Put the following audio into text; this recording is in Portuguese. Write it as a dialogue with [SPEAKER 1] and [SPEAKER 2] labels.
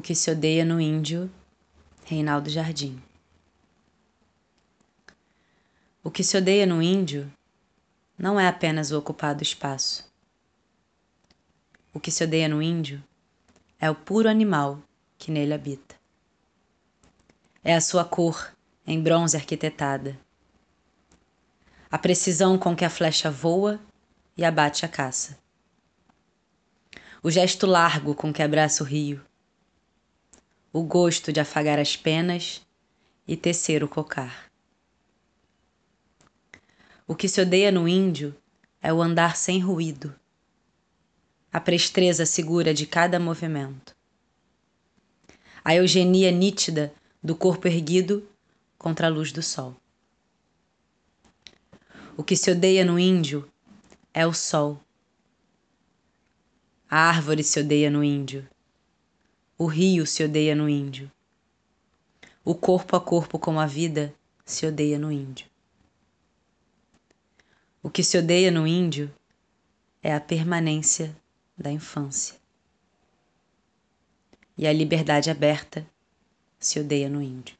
[SPEAKER 1] que se odeia no índio, Reinaldo Jardim. O que se odeia no índio não é apenas o ocupado espaço. O que se odeia no índio é o puro animal que nele habita. É a sua cor em bronze arquitetada, a precisão com que a flecha voa e abate a caça, o gesto largo com que abraça o rio, o gosto de afagar as penas e tecer o cocar. O que se odeia no índio é o andar sem ruído, a prestreza segura de cada movimento, a eugenia nítida do corpo erguido contra a luz do sol. O que se odeia no índio é o sol. A árvore se odeia no índio. O rio se odeia no índio. O corpo a corpo com a vida se odeia no índio. O que se odeia no índio é a permanência da infância. E a liberdade aberta se odeia no índio.